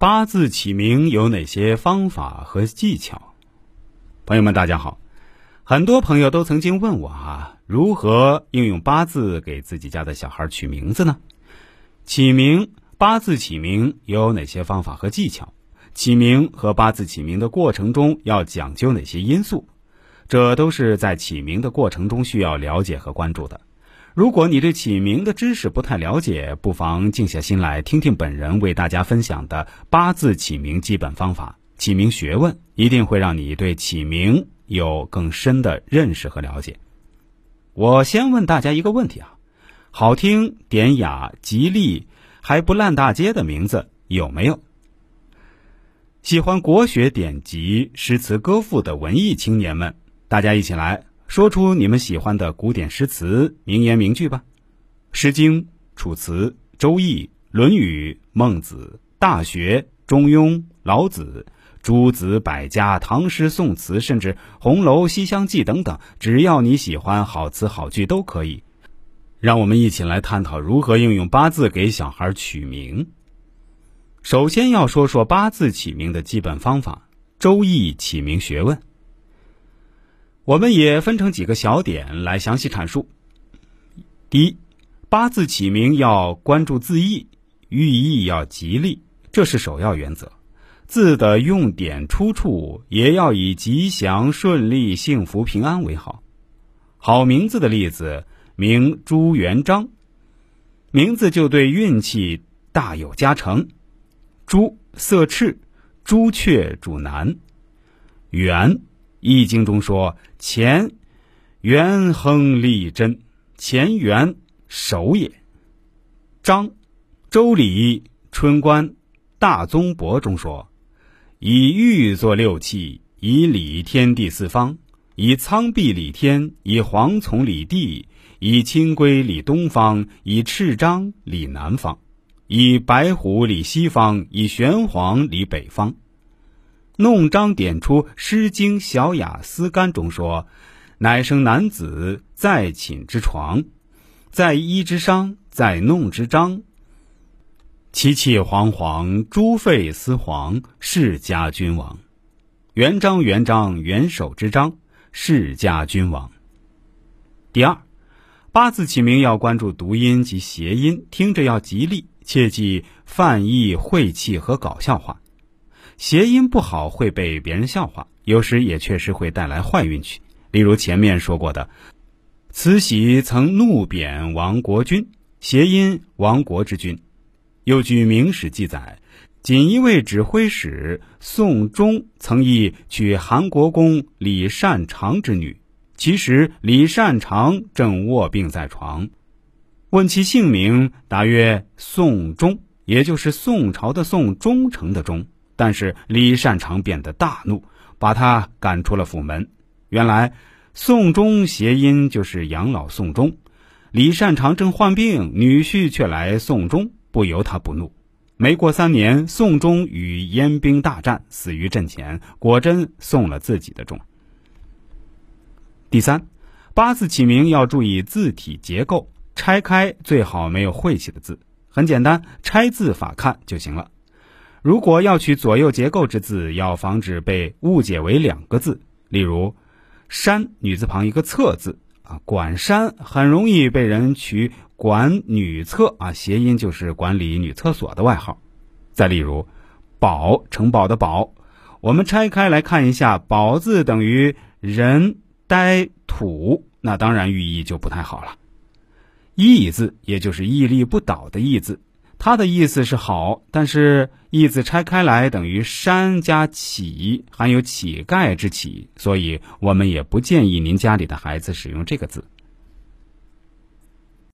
八字起名有哪些方法和技巧？朋友们，大家好。很多朋友都曾经问我啊，如何应用八字给自己家的小孩取名字呢？起名八字起名有哪些方法和技巧？起名和八字起名的过程中要讲究哪些因素？这都是在起名的过程中需要了解和关注的。如果你对起名的知识不太了解，不妨静下心来听听本人为大家分享的八字起名基本方法、起名学问，一定会让你对起名有更深的认识和了解。我先问大家一个问题啊：好听、典雅、吉利还不烂大街的名字有没有？喜欢国学典籍、诗词歌赋的文艺青年们，大家一起来。说出你们喜欢的古典诗词、名言名句吧，《诗经》《楚辞》《周易》《论语》《孟子》《大学》《中庸》《老子》《诸子百家》《唐诗宋词》，甚至《红楼》《西厢记》等等，只要你喜欢，好词好句都可以。让我们一起来探讨如何应用八字给小孩取名。首先要说说八字起名的基本方法，《周易》起名学问。我们也分成几个小点来详细阐述。第一，八字起名要关注字义，寓意要吉利，这是首要原则。字的用典出处也要以吉祥、顺利、幸福、平安为好。好名字的例子，名朱元璋，名字就对运气大有加成。朱色赤，朱雀主男，元。易经中说：“乾，元亨利贞，乾元首也。”张，周礼春官大宗伯中说：“以玉作六器，以礼天地四方，以苍璧礼天，以蝗虫礼地，以青龟礼东方，以赤章礼南方，以白虎礼西方，以玄黄礼北方。”弄璋点出《诗经·小雅·思干》中说：“乃生男子，在寝之床，在衣之裳，在弄之章。其气煌煌，朱沸丝黄，世家君王。元璋，元璋，元首之章，世家君王。”第二，八字起名要关注读音及谐音，听着要吉利，切忌泛意晦气和搞笑话。谐音不好会被别人笑话，有时也确实会带来坏运气。例如前面说过的，慈禧曾怒贬亡国君，谐音亡国之君。又据《明史》记载，锦衣卫指挥使宋忠曾意娶韩国公李善长之女，其实李善长正卧病在床，问其姓名，答曰宋忠，也就是宋朝的宋，忠诚的忠。但是李善长变得大怒，把他赶出了府门。原来“宋忠”谐音就是养老送终。李善长正患病，女婿却来送终，不由他不怒。没过三年，宋忠与燕兵大战，死于阵前，果真送了自己的终。第三，八字起名要注意字体结构，拆开最好没有晦气的字，很简单，拆字法看就行了。如果要取左右结构之字，要防止被误解为两个字。例如，“山”女字旁一个“侧”字啊，管山很容易被人取“管女厕”啊，谐音就是管理女厕所的外号。再例如，“堡”城堡的“堡”，我们拆开来看一下，“堡”字等于人呆土，那当然寓意就不太好了。“屹”字也就是屹立不倒的“屹”字。他的意思是好，但是“意”字拆开来等于“山”加“乞”，含有乞丐之乞，所以我们也不建议您家里的孩子使用这个字。